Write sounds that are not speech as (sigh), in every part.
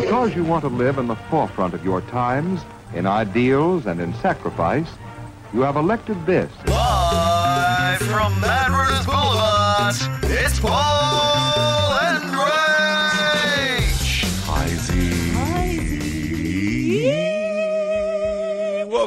Because you want to live in the forefront of your times, in ideals and in sacrifice, you have elected this. Live from Mad Runners Boulevard, it's Paul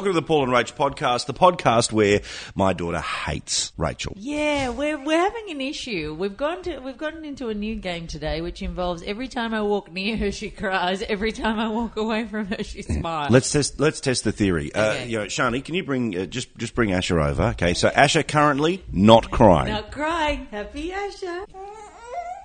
Welcome to the Paul and Rach podcast, the podcast where my daughter hates Rachel. Yeah, we're we're having an issue. We've gone to we've gotten into a new game today, which involves every time I walk near her, she cries. Every time I walk away from her, she smiles. Let's test. Let's test the theory. Uh, you know, Shani, can you bring uh, just just bring Asher over? Okay, so Asher currently not crying. Not crying. Happy Asher.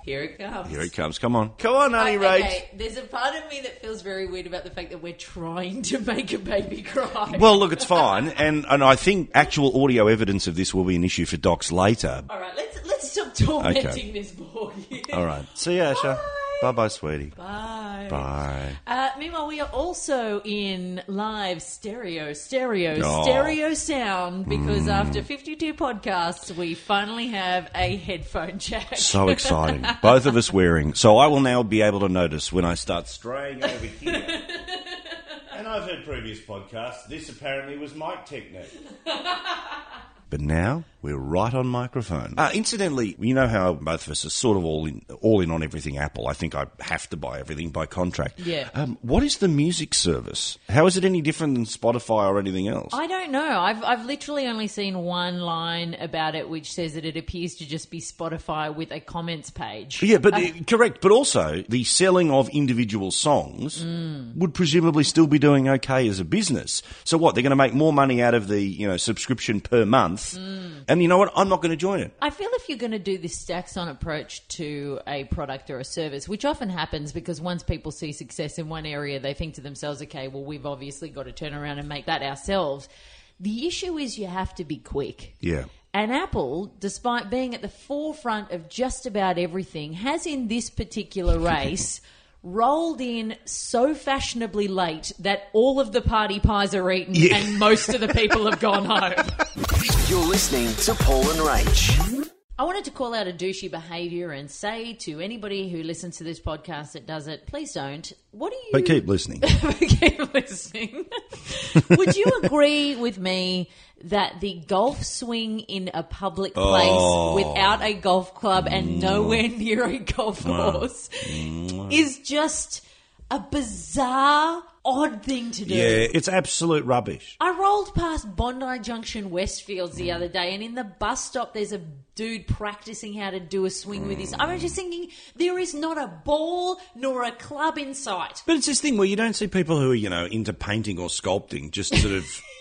Here it comes. Here it comes. Come on, come on, honey, Okay, there's a part of me that feels very weird about the fact that we're trying to make a baby cry. Well, look, it's fine, and and I think actual audio evidence of this will be an issue for docs later. All right, let's let's stop tormenting Okay. this boy. All right, see you, Asher. Bye. Bye, bye, sweetie. Bye. Bye. Uh, meanwhile, we are also in live stereo, stereo, Oh. stereo sound because mm. after 52 podcasts, we finally have a headphone jack. So (laughs) exciting. Both of us wearing. So I will now be able to notice when I start straying over here. (laughs) and I've heard previous podcasts, this apparently was mic technique. (laughs) But now we're right on microphone. Uh, incidentally, you know how both of us are sort of all in, all in on everything Apple. I think I have to buy everything by contract. Yeah. Um, what is the music service? How is it any different than Spotify or anything else? I don't know. I've I've literally only seen one line about it, which says that it appears to just be Spotify with a comments page. Yeah, but uh, correct. But also, the selling of individual songs would presumably still be doing okay as a business. So what? They're going to make more money out of the you know subscription per month. Mm. And you know what? I'm not going to join it. I feel if you're going to do this stacks on approach to a product or a service, which often happens because once people see success in one area, they think to themselves, okay, well, we've obviously got to turn around and make that ourselves. The issue is you have to be quick. Yeah. And Apple, despite being at the forefront of just about everything, has in this particular (laughs) race rolled in so fashionably late that all of the party pies are eaten Yeah. and most of the people have gone home. (laughs) You're listening to Paul and Rach. I wanted to call out a douchey behaviour and say to anybody who listens to this podcast that does it, please don't. What do you? (laughs) But keep listening. keep (laughs) listening. Would you agree with me that the golf swing in a public place Oh. without a golf club and mm. nowhere near a golf course is just a bizarre, odd thing to do? yeah, it's absolute rubbish. I rolled past Bondi Junction Westfields the other day, and in the bus stop, there's a dude practicing how to do a swing with his. Mm. I was just thinking, there is not a ball nor a club in sight. But it's this thing where you don't see people who are you know into painting or sculpting just sort of (laughs)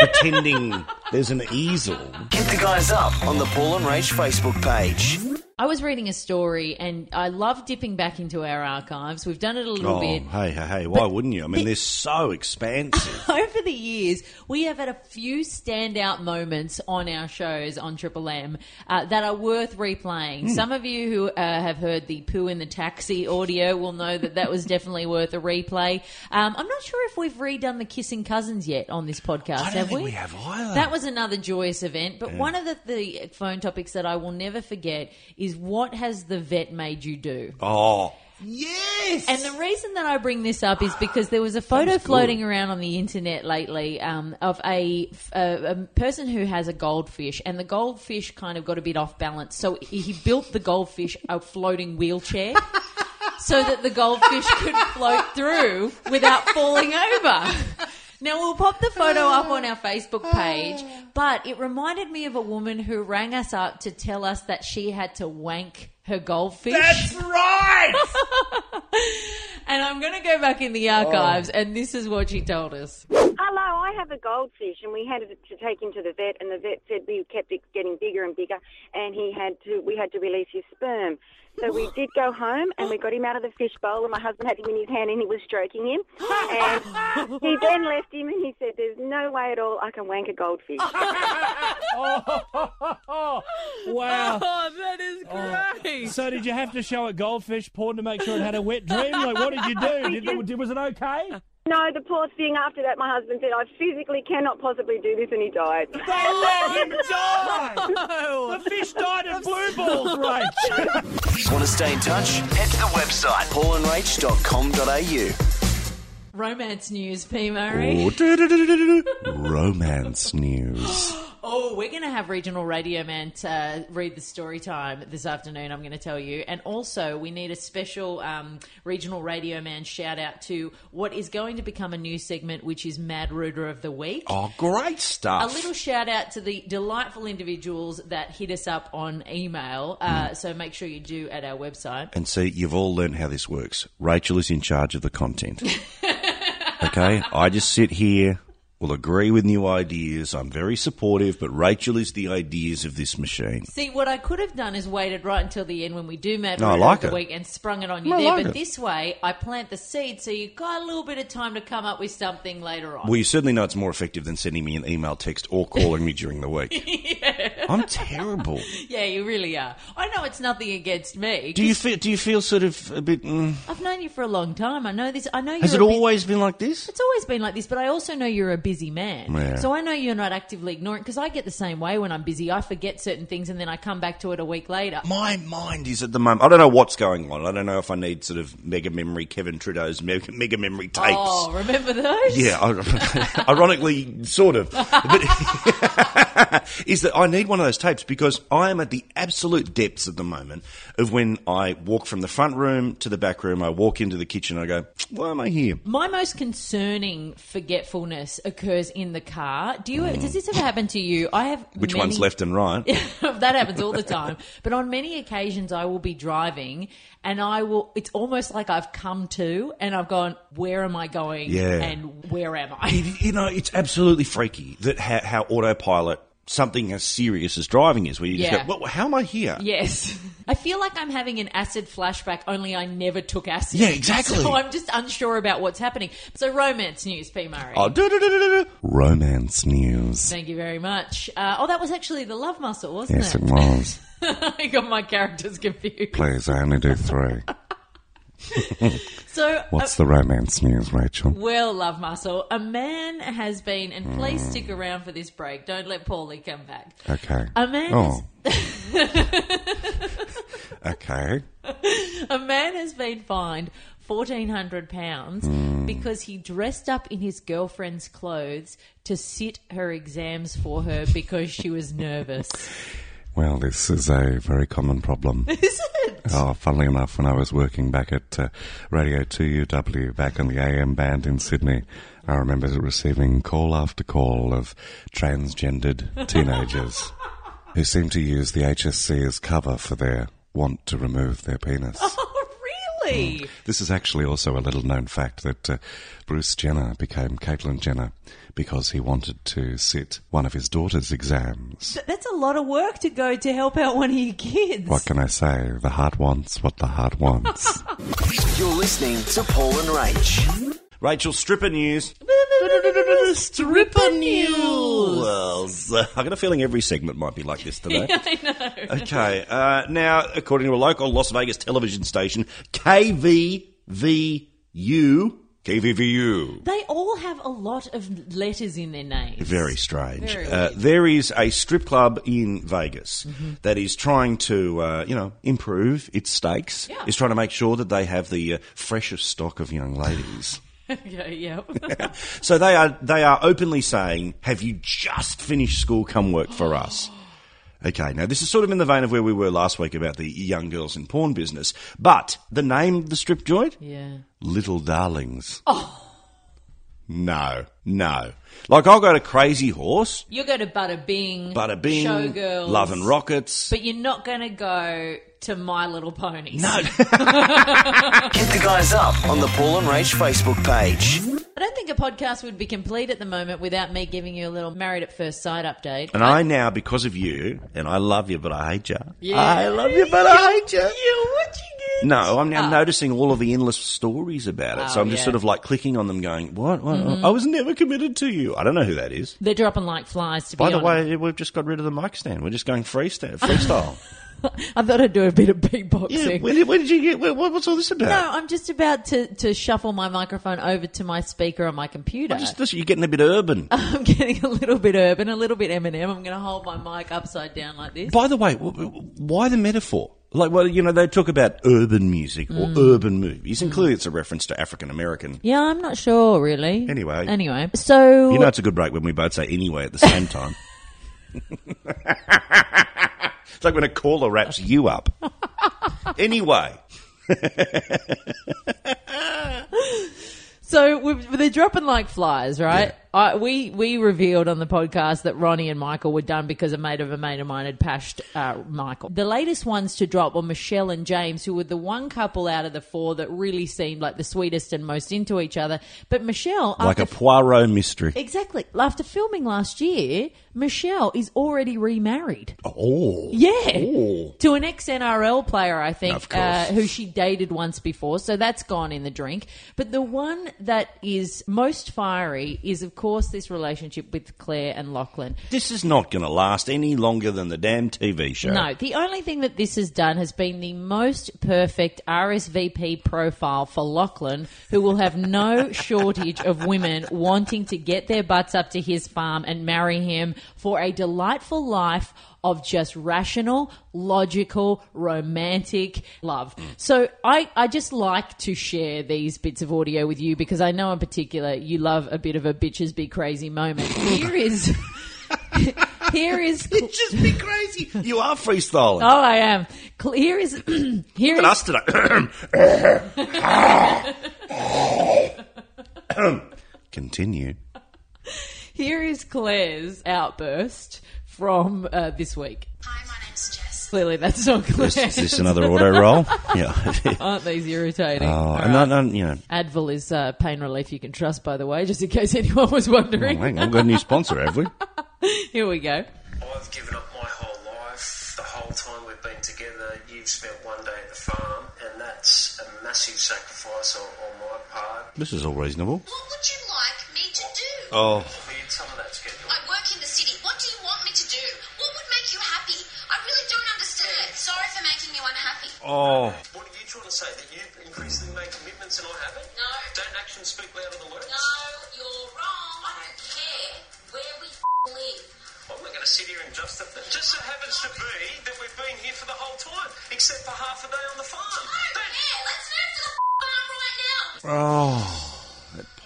pretending there's an easel. Hit the guys up on the Paul and Rach Facebook page. I was reading a story, and I love dipping back into our archives. We've done it a little Oh, bit. hey, hey, hey! Why wouldn't you? I mean, the- they're so expansive. (laughs) Over the years, we have had a few standout moments on our shows on Triple M uh, that are worth replaying. Some of you who uh, have heard the poo in the taxi audio will know that that was definitely worth a replay. Um, I'm not sure if we've redone the kissing cousins yet on this podcast. I don't have think we? we have either. That was another joyous event. But one of the, the phone topics that I will never forget is what has the vet made you do? Oh, yes. And the reason that I bring this up is because there was a photo floating around on the internet lately um, of a, a, a person who has a goldfish, and the goldfish kind of got a bit off balance. So he he built the goldfish a floating wheelchair. (laughs) So that the goldfish could float through without falling over. Now we'll pop the photo up on our Facebook ah. page, but it reminded me of a woman who rang us up to tell us that she had to wank her goldfish. That's right. (laughs) And I'm going to go back in the archives, oh. and this is what she told us. Hello, I have a goldfish, and we had it to take him to the vet, and the vet said we kept it getting bigger and bigger, and he had to, we had to release his sperm. So we (gasps) did go home, and we got him out of the fish bowl, and my husband had him in his hand, and he was stroking him, and (laughs) he then left him, and he said, "There's no way at all I can wank a goldfish." oh, (laughs) Wow. Oh, that is oh. great. So did you have to show it goldfish porn to make sure it had a wet dream? Like, what did you do? (laughs) Did, did, was it okay? No, the poor thing. After that, my husband said, "I physically cannot possibly do this," and he died. They let him (laughs) die! The fish died of blue balls, Rach. Want to stay in touch? Head to the website paulandrach.com.au. Romance news, P. Murray. Ooh, do-do-do-do-do-do. Romance news. (laughs) Oh, we're going to have Regional Radio Man uh, read the story time this afternoon, I'm going to tell you. And also, we need a special um, Regional Radio Man shout out to what is going to become a new segment, which is Mad Rooter of the Week. Oh, great stuff! A little shout out to the delightful individuals that hit us up on email. Uh, So make sure you do at our website. And see, you've all learned how this works. Rachel is in charge of the content. (laughs) okay? I just sit here, will agree with new ideas. I'm very supportive, but Rachel is the ideas of this machine. See, what I could have done is waited right until the end when we do Mad No, I like the it. Week and sprung it on you No, I there. like but it. this way, I plant the seed so you got a little bit of time to come up with something later on. Well, you certainly know it's more effective than sending me an email, text, or calling me during the week. (laughs) I'm terrible. yeah, you really are. I know it's nothing against me. Do you feel? Do you feel sort of a bit? Mm, I've known you for a long time. I know this. I know you're has it a bu- always been like this? It's always been like this, but I also know you're a busy man. Yeah. So I know you're not actively ignoring because I get the same way when I'm busy. I forget certain things and then I come back to it a week later. My mind is at the moment. I don't know what's going on. I don't know if I need sort of mega memory, Kevin Trudeau's (laughs) mega, mega memory tapes. Oh, remember those? Yeah, I- (laughs) ironically, sort of. But (laughs) is that I need one of those tapes because I am at the absolute depths at the moment of when I walk from the front room to the back room. I walk into the kitchen. I go, why am I here? My most concerning forgetfulness occurs in the car. Do you? Does this ever happen to you? I have. Mm. Which many- one's left and right? (laughs) that happens all the time. But on many occasions, I will be driving and I will. It's almost like I've come to and I've gone. Where am I going? Yeah. And where am I? You know, it's absolutely freaky that how, how autopilot something as serious as driving is, where you just Yeah. go, well, how am I here? Yes. (laughs) I feel like I'm having an acid flashback, only I never took acid. Yeah, exactly. (laughs) So I'm just unsure about what's happening. So, romance news, P. Murray. Oh, do-do-do-do-do-do. Romance news. Thank you very much. Uh, oh, that was actually the love muscle, wasn't Yes, it? Yes, it was. (laughs) I got my characters confused. Please, I only do three. (laughs) So, What's the romance news, Rachel? Well, love muscle, a man has been, and please stick around for this break. Don't let Paulie come back. Okay. A man, Oh. has, (laughs) Okay. a man has been fined fourteen hundred pounds Hmm. because he dressed up in his girlfriend's clothes to sit her exams for her because she was nervous. (laughs) Well, this is a very common problem. (laughs) Is it? Oh, funnily enough, when I was working back at uh, Radio 2UW back on the AM band in Sydney, I remember receiving call after call of transgendered teenagers (laughs) who seemed to use the HSC as cover for their want to remove their penis. (laughs) Oh, really? This is actually also a little known fact that uh, Bruce Jenner became Caitlyn Jenner because he wanted to sit one of his daughter's exams. Th- That's a lot of work to go to help out one of your kids. What can I say? The heart wants what the heart wants. (laughs) You're listening to Paul and Rach. Rachel, stripper news. Stripper news. Well, so- I got a feeling every segment might be like this (laughs) today. I know. Okay. Uh, now, according to a local Las Vegas television station, KVVU, KVVU. They all have a lot of letters in their names. Very strange. Very uh. Mm-hmm. there is a strip club in Vegas that is trying to, uh, you know, improve its stakes. Yeah. Is trying to make sure that they have the uh, freshest stock of young ladies. (laughs) yeah, yeah. (laughs) so they are they are openly saying, "Have you just finished school? Come work for us." (gasps) (gasps) Okay, now this is sort of in the vein of where we were last week about the young girls in porn business, but the name of the strip joint, yeah. Little Darlings. Oh. No, no. Like I'll go to Crazy Horse, You'll go to Bada Bing, Bada Bing, Showgirls, Love and Rockets. but you're not going to go to My Little Ponies. No, (laughs) Hit the guys up on the Paul and Rach Facebook page. I don't think a podcast would be complete at the moment without me giving you a little Married at First Sight update. and I now because of you, and I love you, but I hate you. Yeah. I love you, but I hate you. Yeah, what you No, I'm now Ah. noticing all of the endless stories about it. so Oh, I'm just yeah. Mm-hmm. sort of like clicking on them, going, "What? what? I was never committed to you." I don't know who that is. They're dropping like flies. To be. By the honest. way, we've just got rid of the mic stand. We're just going freestyle. freestyle. (laughs) I thought I'd do a bit of beatboxing. Yeah, where did, where did you get? Where, what- what's all this about? No, I'm just about to, to shuffle my microphone over to my speaker on my computer. Just, just- you're getting a bit urban. (laughs) I'm getting a little bit urban, a little bit Eminem. I'm going to hold my mic upside down like this. By the way, why the metaphor? Like, well, you know, they talk about urban music or Mm. urban movies, and clearly it's a reference to African American. Yeah, I'm not sure really. Anyway. anyway, so You know, it's a good break when we both say anyway at the same time. (laughs) it's like when a caller wraps you up. (laughs) anyway, (laughs) So we they're dropping like flies, right? I, we we revealed on the podcast that Ronnie and Michael were done because a mate of a mate of mine had pashed uh, Michael. The latest ones to drop were Michelle and James, who were the one couple out of the four that really seemed like the sweetest and most into each other. But Michelle, like a Poirot mystery. exactly after filming last year, Michelle is already remarried. Oh, Yeah. Oh. To an ex NRL player, I think, uh, who she dated once before. So that's gone in the drink. But the one that is most fiery is, of course, this relationship with Claire and Lachlan. This is not going to last any longer than the damn TV show. No, the only thing that this has done has been the most perfect RSVP profile for Lachlan, who will have no (laughs) shortage of women wanting to get their butts up to his farm and marry him for a delightful life of just rational, logical, romantic love. So I, I just like to share these bits of audio with you because I know in particular you love a bit of a bitches be crazy moment. Here is (laughs) here is (laughs) just be crazy. You are freestyling. Oh, I am. Here is (clears throat) here Look at is us today. (laughs) Continue. Here is Claire's outburst from uh, this week. Hi, my name's Jess. Clearly, that's not Claire. Is, is this another auto roll? (laughs) Yeah. Aren't these irritating? Oh, All and right. no, no, you know, Advil is uh, pain relief you can trust, by the way, just in case (laughs) anyone was wondering. oh, hang on, we've got a new sponsor, have we? (laughs) Here we go. I've given up my whole life. The whole time we've been together, you've spent one day at the farm, and that's a massive sacrifice on, on my part. This is all reasonable. What would you like me to do? Oh, Cleared some of that schedule. I work in the city. What do you want me to do? What would make you happy? I really don't understand. Sorry for making you unhappy. oh. What are you trying to say? That you've increasingly make commitments and I haven't? No. Don't actions speak louder than words? No, you're wrong. I don't care where we live. I'm not going to sit here and justify it. Just so happens to be that we've been here for the whole time, except for half a day on the farm. I don't care. Let's move to the farm right now. Oh, that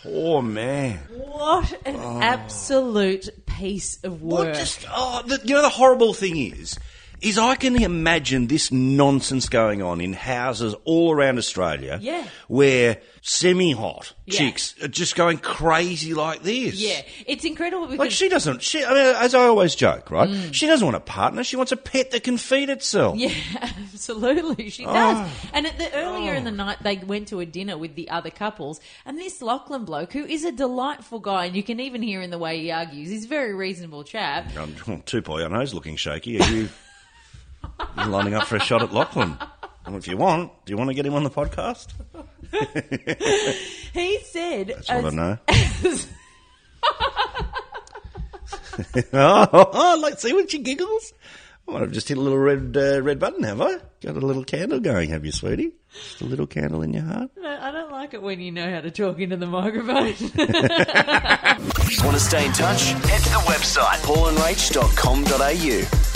poor man. What an oh. absolute piece of work. What just, oh, the, you know, the horrible thing is, is I can imagine this nonsense going on in houses all around Australia. Yeah. Where semi-hot Yeah. chicks are just going crazy like this. yeah, it's incredible because Like she doesn't. She, I mean, as I always joke, right? Mm. She doesn't want a partner. She wants a pet that can feed itself. Yeah, (laughs) absolutely, she oh. does. And at the earlier in oh. the night, they went to a dinner with the other couples, and this Lachlan bloke, who is a delightful guy, and you can even hear in the way he argues, he's a very reasonable chap. Um, (laughs) two boy, I know he's looking shaky. Are you you lining up for a shot at Lachlan? Well, if you want, do you want to get him on the podcast? He said, That's what I as- know. (laughs) oh, oh, like see when she giggles. I might have just hit a little red uh, red button, have I? Got a little candle going, have you, sweetie? Just a little candle in your heart. I don't like it when you know how to talk into the microphone. (laughs) (laughs) Want to stay in touch? Head to the website paulandrach.com.au.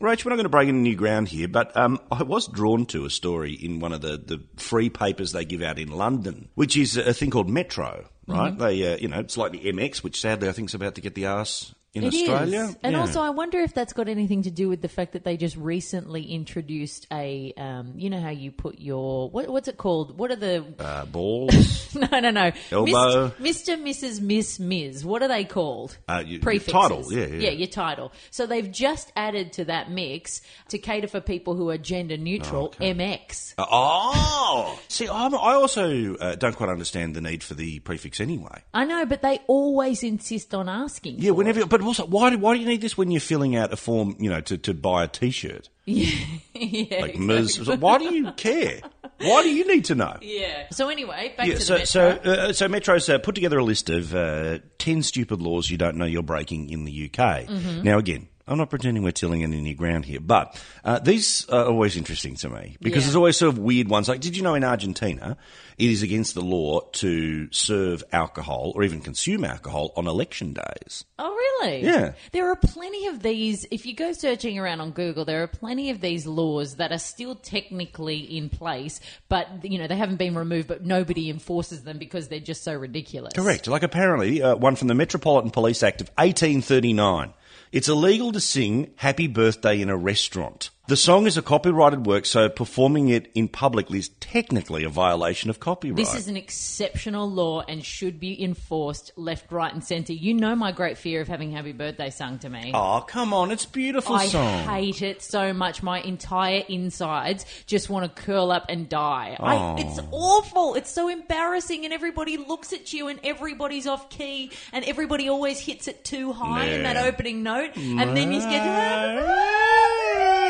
Rach, we're not going to break any new ground here, but um, I was drawn to a story in one of the, the free papers they give out in London, which is a thing called Metro, right? Mm-hmm. They, uh, you know, it's like the MX, which sadly I think is about to get the arse in It is. Australia. And Yeah. also, I wonder if that's got anything to do with the fact that they just recently introduced a, um, you know how you put your, what, what's it called? What are the, uh, balls, (laughs) no, no, no. Elbow. Mr., Mrs., Miss, Ms. What are they called? Uh, your Prefixes. title, yeah, yeah. Yeah, your title. So they've just added to that mix to cater for people who are gender neutral, MX. Uh, oh, see, I'm, I also uh, don't quite understand the need for the prefix anyway. I know, but they always insist on asking. Yeah, whenever, it. but also, why do, why do you need this when you're filling out a form, you know, to, to buy a T-shirt? (laughs) yeah, Like Ms. Why do you care? Why do you need to know? (laughs) yeah. So anyway, back Yeah, to so, the so, metro. uh, so Metro's uh, put together a list of uh, 10 stupid laws you don't know you're breaking in the UK. Mm-hmm. Now, again, I'm not pretending we're tilling any new ground here, but uh, these are always interesting to me because Yeah. there's always sort of weird ones. Like, did you know in Argentina it is against the law to serve alcohol or even consume alcohol on election days? Oh, really? Yeah. There are plenty of these. If you go searching around on Google, there are plenty of these laws that are still technically in place, but you know they haven't been removed, but nobody enforces them because they're just so ridiculous. Correct. Like apparently, uh, one from the Metropolitan Police Act of 1839. It's illegal to sing Happy Birthday in a restaurant. The song is a copyrighted work, so performing it in public is technically a violation of copyright. This is an exceptional law and should be enforced left, right, and centre. You know my great fear of having Happy Birthday sung to me. oh, come on. It's a beautiful I song. hate it so much. My entire insides just want to curl up and die. I, Oh. it's awful. It's so embarrassing, and everybody looks at you, and everybody's off key, and everybody always hits it too high in that opening note, and then you get.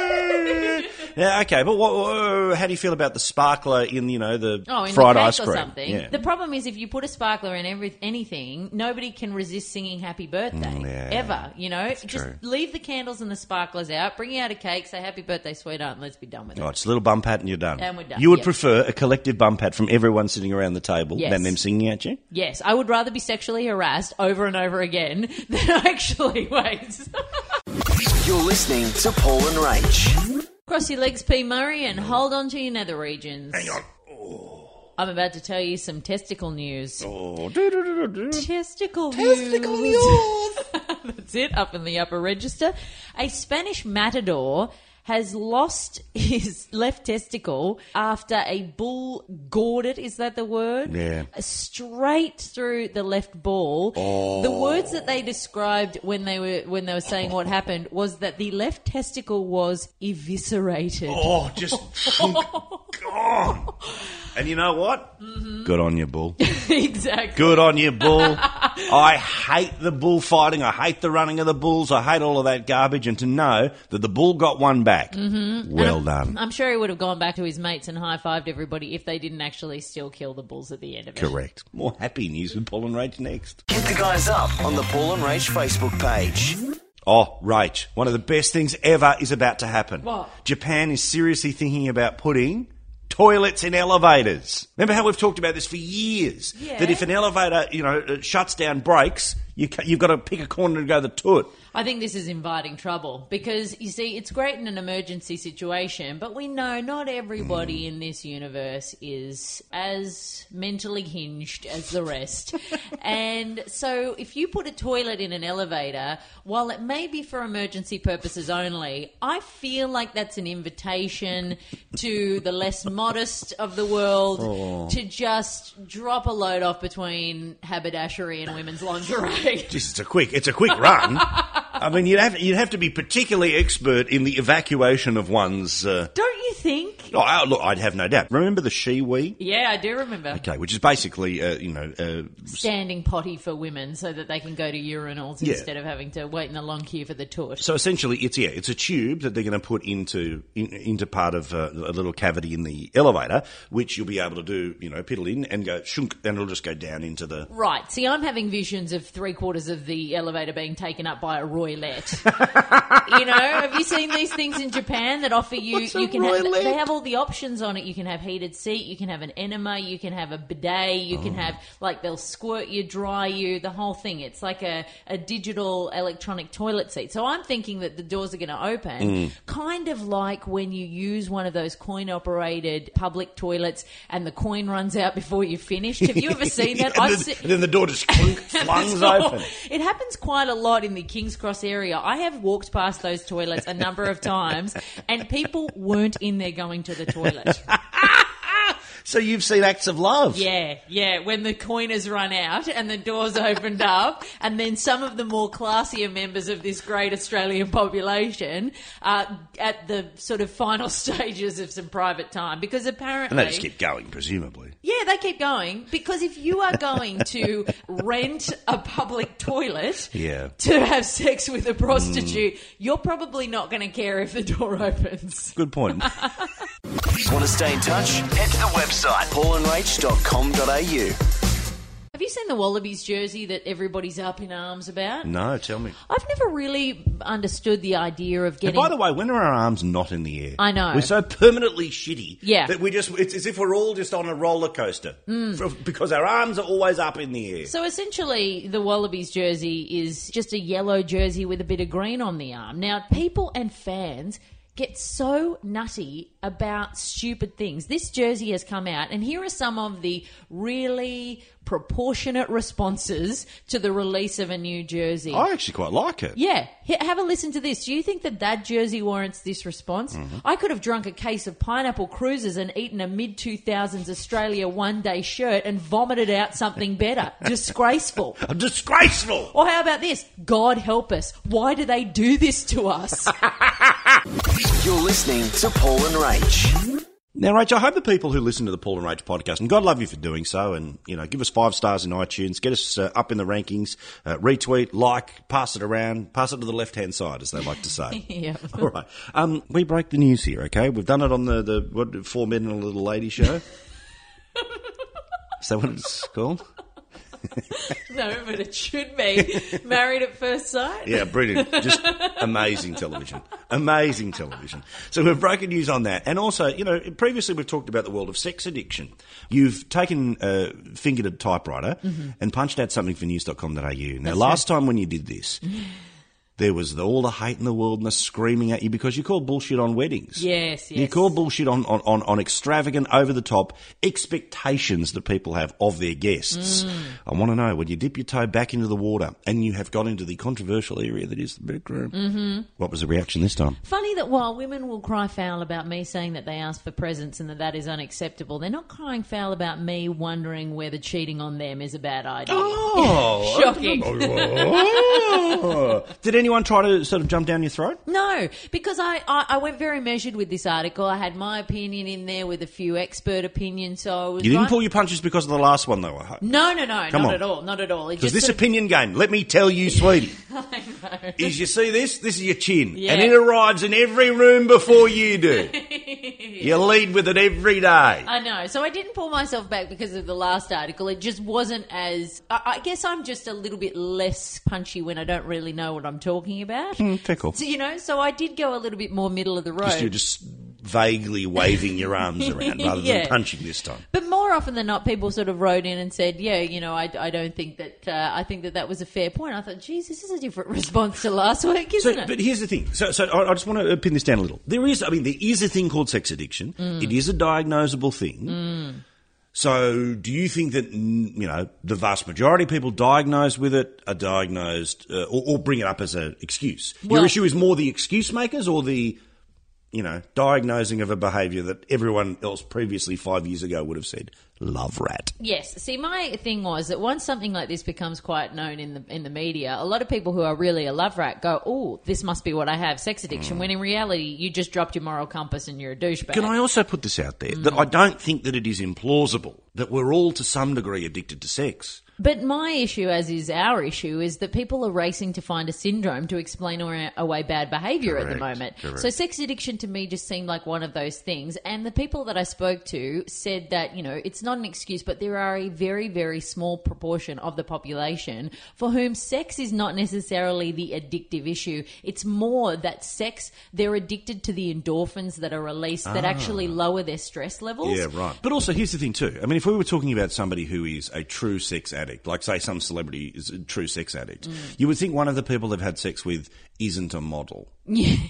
(laughs) yeah, okay, but what, uh, how do you feel about the sparkler in, you know, the Oh, in fried the ice cream? or something. Yeah. The problem is if you put a sparkler in every anything, nobody can resist singing "Happy Birthday" Mm, yeah. ever. You know, just true. leave the candles and the sparklers out. Bring out a cake, say "Happy Birthday, sweetheart," and let's be done with it. Oh, it's a little bump hat and you're done. And we're done, You would yeah. prefer a collective bump hat from everyone sitting around the table Yes. than them singing at you? Yes, I would rather be sexually harassed over and over again (laughs) than actually wait. (laughs) You're listening to Paul and Rach. Cross your legs, P. Murray, and hold on to your nether regions. Hang on. I'm about to tell you some testicle news. Oh, do-do-do-do-do. Testicle, Testicle news. news. (laughs) That's it, up in the upper register. A Spanish matador has lost (laughs) his left testicle after a bull gored it. Is that the word? Yeah. Straight through the left ball. The oh. words that they described when they were when they were saying what happened was that the left testicle was eviscerated. Oh, just gone. And you know what? Mm-hmm. Good on you, bull. (laughs) exactly. Good on you, bull. (laughs) I hate the bullfighting. I hate the running of the bulls. I hate all of that garbage. And to know that the bull got one back, mm-hmm. well done. I'm sure he would have gone back to his mates and high fived everybody if they didn't actually still kill the bulls at the end of it. Correct. More happy news with Paul and Rach next. Hit the guys up on the Paul and Rach Facebook page. Oh, Rach, one of the best things ever is about to happen. What? Japan is seriously thinking about putting toilets in elevators. Remember how we've talked about this for years? Yeah. That if an elevator, you know, uh, shuts down, breaks, you ca- you've got to pick a corner to go the toot. I think this is inviting trouble because you see, it's great in an emergency situation, but we know not everybody hmm. in this universe is as mentally hinged as the rest. (laughs) and so, if you put a toilet in an elevator, while it may be for emergency purposes only, I feel like that's an invitation to the less (laughs) modest of the world oh. to just drop a load off between haberdashery and women's lingerie. Just it's a quick, it's a quick run. (laughs) I mean, you'd have you'd have to be particularly expert in the evacuation of one's. Uh, Don't you think? Oh, uh, look, I'd have no doubt. Remember the she-wee? Yeah, I do remember. Okay, which is basically, uh, you know, uh, Standing potty for women so that they can go to urinals Yeah. instead of having to wait in a long queue for the toot. So essentially, it's yeah, it's a tube that they're going to put into in, into part of uh, a little cavity in the elevator, which you'll be able to do, you know, piddle in and go shunk, and it'll just go down into the. Right. See, I'm having visions of three quarters of the elevator being taken up by a roilette. (laughs) you know, have you seen these things in Japan that offer you? What's a you can have, they have all the options on it. You can have heated seat. You can have an enema. You can have a bidet. You Oh. can have like they'll squirt you, dry you, the whole thing. It's like a, a digital electronic toilet seat. So I'm thinking that the doors are going to open, Mm. kind of like when you use one of those coin operated public toilets and the coin runs out before you finished. Have you ever seen that? (laughs) and, then, seen- and then the door just clunk, (laughs) flungs open. It happens quite a lot in the King's Cross area. I have walked past those toilets a number of times, and people weren't in there going to the toilet. (laughs) So you've seen acts of love. Yeah, yeah. When the coin has run out and the doors (laughs) opened up, and then some of the more classier members of this great Australian population are at the sort of final (laughs) stages of some private time because apparently And they just keep going, presumably. Yeah, they keep going because if you are going to rent a public toilet Yeah. to have sex with a prostitute, mm. you're probably not going to care if the door opens. Good point. Want to stay in touch? Head to the website paulandrach.com.au. Have you seen the Wallabies jersey that everybody's up in arms about? No, tell me. I've never really understood the idea of And getting. by the way, when are our arms not in the air? I know. We're so permanently shitty Yeah. that we just, it's as if we're all just on a roller coaster. Mm. For- because our arms are always up in the air. So essentially, the Wallabies jersey is just a yellow jersey with a bit of green on the arm. Now, people and fans get so nutty about stupid things. This jersey has come out, and here are some of the really proportionate responses to the release of a new jersey. I actually quite like it. Yeah, H- have a listen to this. Do you think that that jersey warrants this response? Mm-hmm. I could have drunk a case of pineapple cruises and eaten a mid 2000s Australia one day shirt and vomited out something better. (laughs) Disgraceful. Disgraceful! Or how about this? God help us. Why do they do this to us? (laughs) You're listening to Paul and Rach. Now, Rach, I hope the people who listen to the Paul and Rach podcast, and God love you for doing so, and you know, give us five stars in iTunes, get us uh, up in the rankings, uh, retweet, like, pass it around, pass it to the left hand side, as they like to say. (laughs) yeah. (laughs) All right, um, we break the news here. Okay, we've done it on the the what, four men and a little lady show. (laughs) Is that what it's called? (laughs) No, but it should be. Married at first sight? Yeah, brilliant. Just amazing television. Amazing television. So we've broken news on that. And also, you know, previously we've talked about the world of sex addiction. You've taken a fingered typewriter and punched out something for news.com.au. Now, Mm-hmm. That's last time when you did this, (laughs) there was the, all the hate in the world and the screaming at you because you called bullshit on weddings. Yes, yes. You call bullshit on, on, on, on extravagant, over the top expectations that people have of their guests. Mm. I want to know when you dip your toe back into the water and you have got into the controversial area that is the bedroom, Mm-hmm. what was the reaction this time? Funny that while women will cry foul about me saying that they asked for presents and that that is unacceptable, they're not crying foul about me wondering whether cheating on them is a bad idea. Oh, (laughs) Shocking. Oh. Did anyone try to sort of jump down your throat? No, because I, I, I went very measured with this article. I had my opinion in there with a few expert opinions, so I was You didn't right- pull your punches because of the last one, though, I hope. No, no, no, Come not on. at all, not at all. Because this sort of- opinion game, let me tell you, (laughs) sweetie, is you see this? This is your chin. Yeah. And it arrives in every room before you do. (laughs) You lead with it every day. I know. So I didn't pull myself back because of the last article. It just wasn't as. I, I guess I'm just a little bit less punchy when I don't really know what I'm talking about. Fickle. So, you know, so I did go a little bit more middle of the road. You're just vaguely waving your arms (laughs) around rather Yeah. than punching this time. But more often than not, people sort of wrote in and said, "Yeah, you know, I, I don't think that. Uh, I think that that was a fair point." I thought, "Geez, this is a different (laughs) response to last week, isn't it?" but here's the thing. So, so I, I just want to pin this down a little. There is, I mean, there is a thing called sex addiction. Mm. It is a diagnosable thing. So, do you think that you know the vast majority of people diagnosed with it are diagnosed, uh, or, or bring it up as an excuse? Your issue is more the excuse makers, or the you know diagnosing of a behaviour that everyone else previously five years ago would have said love rat. Yes. See, my thing was that once something like this becomes quite known in the in the media, a lot of people who are really a love rat go, "Oh, this must be what I have, sex addiction." When in reality, you just dropped your moral compass and you're a douchebag. Can I also put this out there that Mm. I don't think that it is implausible that we're all to some degree addicted to sex. But my issue, as is our issue, is that people are racing to find a syndrome to explain away, away bad behaviour at the moment. correct. So sex addiction to me just seemed like one of those things. And the people that I spoke to said that, you know, it's not an excuse, but there are a very, very small proportion of the population for whom sex is not necessarily the addictive issue. It's more that sex, they're addicted to the endorphins that are released that actually ah. lower their stress levels. Yeah, right. But also, here's the thing too. I mean, if we were talking about somebody who is a true sex addict, like say some celebrity is a true sex addict, Mm. you would think one of the people they've had sex with isn't a model. Yeah. (laughs)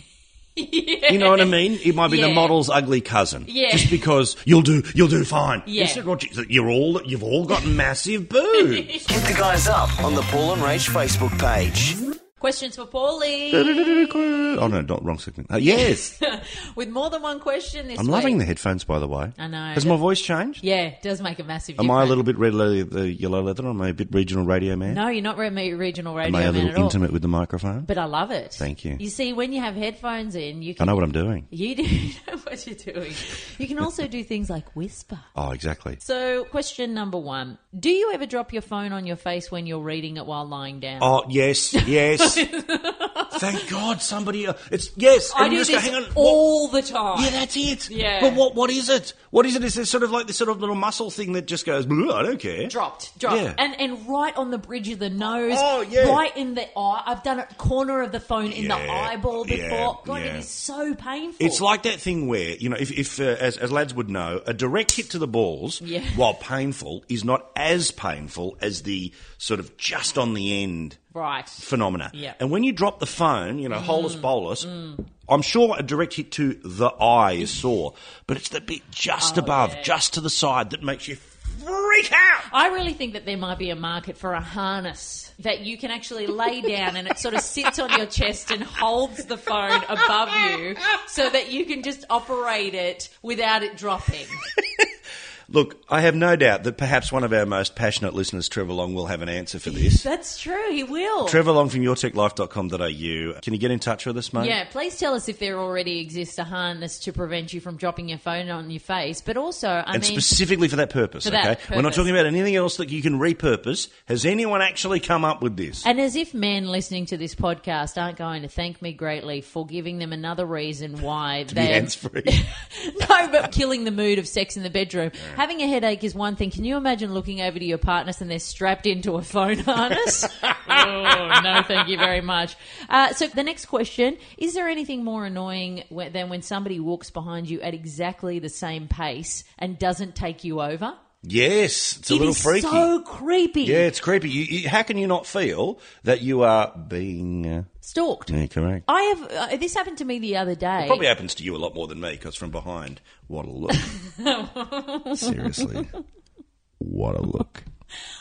You know what I mean? It might be the model's ugly cousin. Yeah. Just because you'll do, you'll do fine. Yeah. What you- You're all, you've all got massive boobs. Hit the guys up on the Paul and Rach Facebook page. Questions for Paulie. oh no, not wrong segment. Uh, yes, (laughs) With more than one question this I'm week. loving the headphones. By the way, I know. Has my voice changed? Yeah, it does make a massive difference. Am difference. I a little bit red leather, the yellow leather? Am I a bit regional radio man? No, you're not re- regional radio man. Am I a man little at all. intimate with the microphone? But I love it. Thank you. You see, when you have headphones in, you can, I know what I'm doing. You do (laughs) know what you're doing. You can also do things like whisper. Oh, exactly. So, question number one: Do you ever drop your phone on your face when you're reading it while lying down? Oh, yes, yes. 哈哈哈哈哈 Thank God somebody. Uh, it's yes. I do just go, this hang on. what- all the time. Yeah, that's it. Yeah. But what what is it? What is it? Is it sort of like this sort of little muscle thing that just goes? I don't care. dropped, dropped, Yeah. and and right on the bridge of the nose. Oh, yeah. right in the eye. I've done it corner of the phone in the eyeball before. yeah, God, yeah. it is so painful. It's like that thing where you know, if, if uh, as, as lads would know, a direct hit to the balls, Yeah. while painful, is not as painful as the sort of just on the end right. phenomena. Yeah. And when you drop the phone, you know, mm. holus bolus, mm. I'm sure a direct hit to the eye is sore, but it's the bit just Oh, above, yeah. just to the side that makes you freak out. I really think that there might be a market for a harness that you can actually lay down and it sort of sits on your chest and holds the phone above you so that you can just operate it without it dropping. (laughs) Look, I have no doubt that perhaps one of our most passionate listeners, Trevor Long, will have an answer for this. (laughs) That's true, he will. Trevor Long from yourtechlife.com.au. Can you get in touch with us, mate? Yeah, please tell us if there already exists a harness to prevent you from dropping your phone on your face. But also, I and mean, specifically for that purpose, For okay? that We're not talking about anything else that you can repurpose. Has anyone actually come up with this? and as if men listening to this podcast aren't going to thank me greatly for giving them another reason why (laughs) to be they hands free. (laughs) no, but killing the mood of sex in the bedroom. Having a headache is one thing. Can you imagine looking over to your partners and they're strapped into a phone (laughs) harness? oh, no, thank you very much. Uh, so the next question: Is there anything more annoying than when somebody walks behind you at exactly the same pace and doesn't take you over? yes, it's a It little freaky. so creepy. yeah, it's creepy. You, you, how can you not feel that you are being. Stalked. yeah, correct. I have. Uh, this happened to me the other day. Probably happens to you a lot more than me because from behind, what a look. (laughs) Seriously. What a look.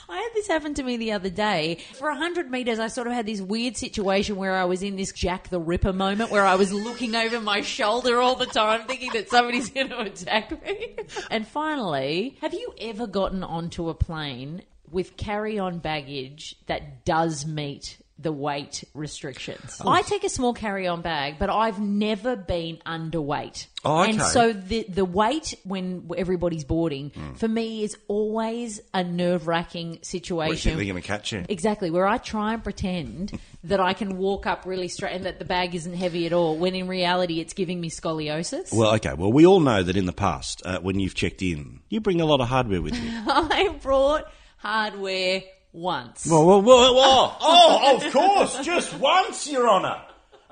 I had this happen to me the other day. For 100 metres, I sort of had this weird situation where I was in this Jack the Ripper moment where I was looking over my shoulder all the time thinking that somebody's (laughs) going to attack me. And finally, have you ever gotten onto a plane with carry on baggage that does meet the weight restrictions? I take a small carry on bag, but I've never been underweight. Oh, okay. And so the the weight when everybody's boarding for me is always a nerve wracking situation. they're going to catch you? Exactly, where I try and pretend (laughs) that I can walk up really straight and that the bag isn't heavy at all, when in reality it's giving me scoliosis. Well, okay. Well, we all know that in the past, uh, when you've checked in, you bring a lot of hardware with you. (laughs) I brought hardware once. Whoa, whoa, whoa, whoa. (laughs) Oh, of course, just once, Your Honour.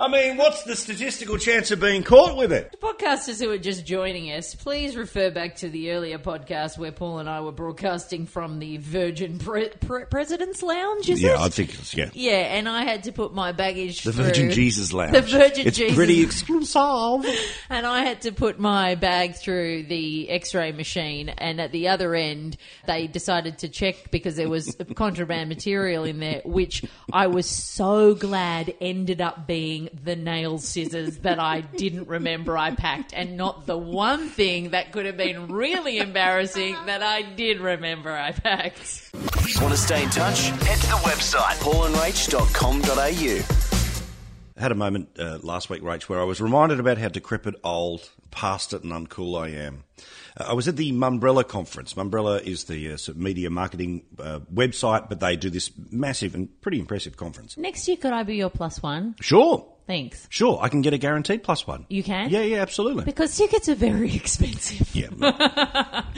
I mean, what's the statistical chance of being caught with it? The Podcasters who are just joining us, please refer back to the earlier podcast where Paul and I were broadcasting from the Virgin Pre- Pre- President's Lounge. Is yeah, it? I think it's, yeah. Yeah, and I had to put my baggage The through Virgin Jesus Lounge. The Virgin it's Jesus. pretty exclusive. (laughs) and I had to put my bag through the X-ray machine, and at the other end, they decided to check because there was (laughs) contraband material in there, which I was so glad ended up being the nail scissors that I didn't remember I packed, and not the one thing that could have been really embarrassing that I did remember I packed. Want to stay in touch? Head to the website paulandrach.com.au. I had a moment uh, last week, Rach, where I was reminded about how decrepit, old, past it, and uncool I am. Uh, I was at the Mumbrella conference. Mumbrella is the uh, sort of media marketing uh, website, but they do this massive and pretty impressive conference. Next year, could I be your plus one? Sure, Thanks. sure, I can get a guaranteed plus one. You can? Yeah, yeah, absolutely. Because tickets are very (laughs) expensive. Yeah,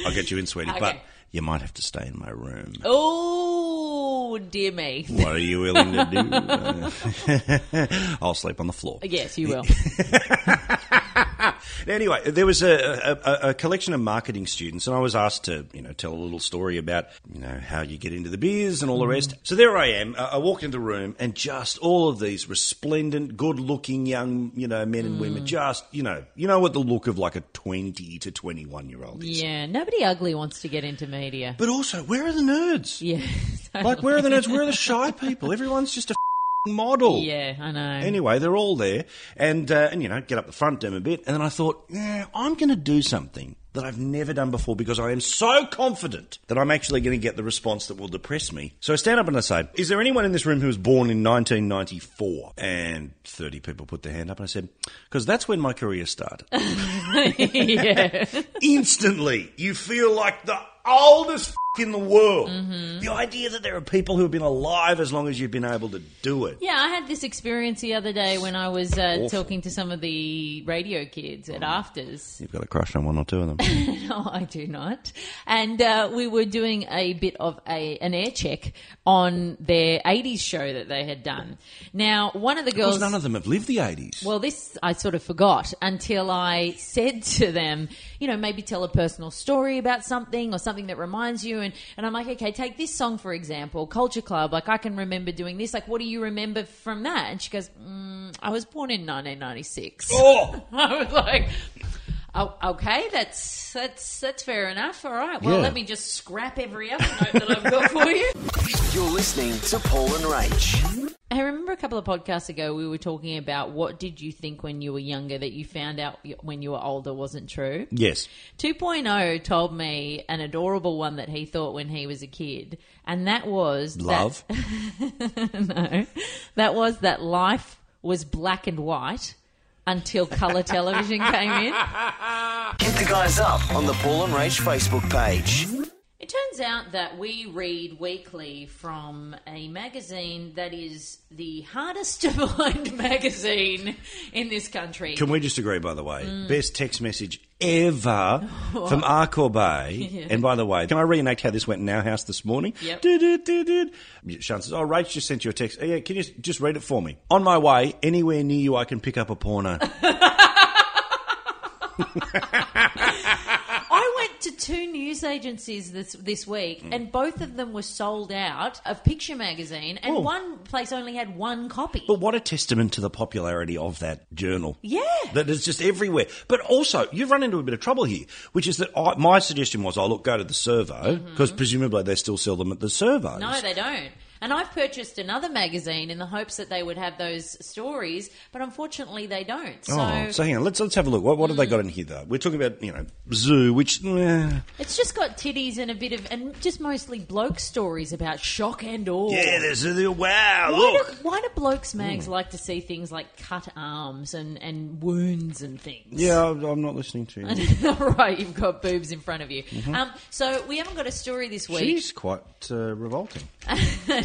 I'll get you in, sweetie, (laughs) but you might have to stay in my room. Oh, dear me. (laughs) What are you willing to do? I'll sleep on the floor. Yes, you will. Anyway, there was a, a, a collection of marketing students, and I was asked to, you know, tell a little story about, you know, how you get into the biz and all the rest. Mm-hmm. So there I am. I I walked into the room, and just all of these resplendent, good-looking young, you know, men and women. Mm. Just, you know, you know what the look of like a twenty to twenty-one year old is. Yeah, nobody ugly wants to get into media. But also, where are the nerds? Yeah. (laughs) Like, where are the (laughs) nerds? Where are the shy people? Everyone's just a model. Yeah, I know. Anyway, they're all there, and uh, and you know, get up the front, them a bit, and then I thought, yeah, I'm going to do something that I've never done before because I am so confident that I'm actually going to get the response that will depress me. So I stand up and I say, Is there anyone in this room who was born in 1994? And 30 people put their hand up and I said, Because that's when my career started. (laughs) yeah. (laughs) Instantly, you feel like the oldest in the world. The idea that there are people who have been alive as long as you've been able to do it. Yeah, I had this experience the other day when I was uh, talking to some of the radio kids at Afters. You've got a crush on one or two of them. (laughs) no, I do not. And uh, we were doing a bit of a an air check on their 80s show that they had done. Now, one of the girls. none of them have lived the 80s. Well, this I sort of forgot until I said to them, you know, maybe tell a personal story about something or something that reminds you. And, and I'm like, okay, take this song, for example, Culture Club. Like, I can remember doing this. Like, what do you remember from that? And she goes, mm, I was born in 1996. Oh! (laughs) I was like, Oh, okay, that's that's that's fair enough. All right, well, Yeah. let me just scrap every other note that I've got for you. (laughs) You're listening to Paul and Rach. I remember a couple of podcasts ago we were talking about what did you think when you were younger that you found out when you were older wasn't true. yes. 2.0 told me an adorable one that he thought when he was a kid, and that was that- Love. (laughs) no, that was that life was black and white until color television came in. Hit the guys up on the Paul and Rach Facebook page. It turns out that we read weekly from a magazine that is the hardest to (laughs) find magazine in this country. Can we just agree, by the way? Mm. Best text message ever (laughs) from Arcor Bay. (laughs) And by the way, can I reenact how this went in our house this morning? Yep. Du-du-du-du. Sean says, Oh, Rach just sent you a text. Oh, yeah, can you just read it for me? On my way, anywhere near you, I can pick up a porno. To two news agencies this this week, and both of them were sold out of Picture Magazine, and Oh. one place only had one copy. But what a testament to the popularity of that journal. Yeah. That is just everywhere. But also, you've run into a bit of trouble here, which is that I, my suggestion was, oh, look, go to the servo, because presumably they still sell them at the servos. Mm-hmm. No, they don't. And I've purchased another magazine in the hopes that they would have those stories, but unfortunately they don't. So, Oh, so hang on, let's let's have a look. What, what have they got in here though? We're talking about you know zoo, which eh, it's just got titties and a bit of, and just mostly bloke stories about shock and awe. yeah, there's wow. Why Look, do, why do blokes mags like to see things like cut arms and, and wounds and things? yeah, I'm not listening to (laughs) you. right, you've got boobs in front of you. Um, so we haven't got a story this week, She's quite uh, revolting. (laughs)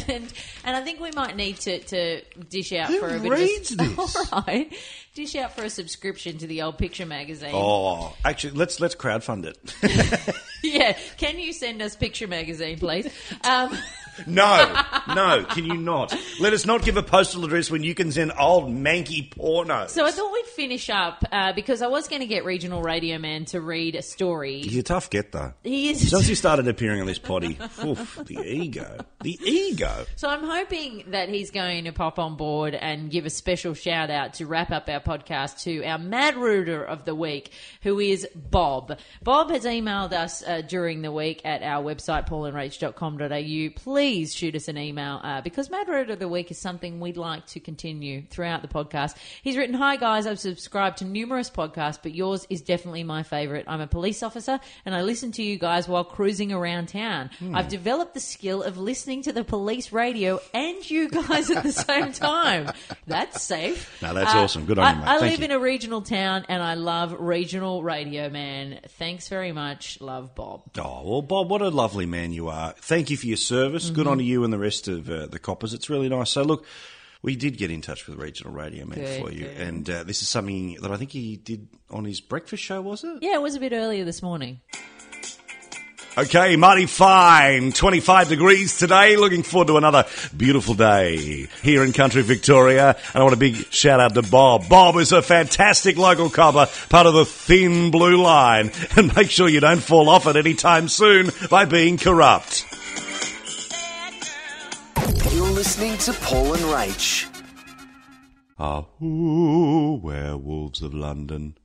and, and I think we might need to, to dish out Who for a bit reads of a, (laughs) this? All right, dish out for a subscription to the old picture magazine. Oh, actually, let's let's crowdfund it. (laughs) Yeah, can you send us picture magazine, please? (laughs) Um, no, no, can you not? Let us not give a postal address when you can send old manky porno. so I thought we'd finish up uh, because I was going to get regional radio man to read a story. He's a tough get though. He is. Since he started appearing on this potty, oof, the ego, the ego. So I'm hoping that he's going to pop on board and give a special shout out to wrap up our podcast to our mad rooter of the week, who is Bob. Bob has emailed us uh, during the week at our website paulandrach.com.au. Please shoot us an email uh, because mad rooter of the week is something we'd like to continue throughout the podcast. He's written, "Hi guys, I've subscribed to numerous podcasts, but yours is definitely my favorite. I'm a police officer and I listen to you guys while cruising around town. Hmm. I've developed the skill of listening to the police radio and you guys at the same time. That's safe. (laughs) Now that's awesome. Good on I, you, mate. I Thank live you. in a regional town and I love regional radio, man. Thanks very much. Love, Bob. Oh, well, Bob, what a lovely man you are. Thank you for your service. Good Mhm. on you and the rest of uh, the coppers. It's really nice. So, look, we did get in touch with Regional Radio Man Good, for you. good. And uh, this is something that I think he did on his breakfast show, was it? Yeah, it was a bit earlier this morning. Okay, mighty fine. 25 degrees today. Looking forward to another beautiful day here in country Victoria. And I want a big shout out to Bob. Bob is a fantastic local copper, part of the thin blue line. (laughs) And make sure you don't fall off it anytime soon by being corrupt. You're listening to Paul and Rach. Ah, werewolves of London.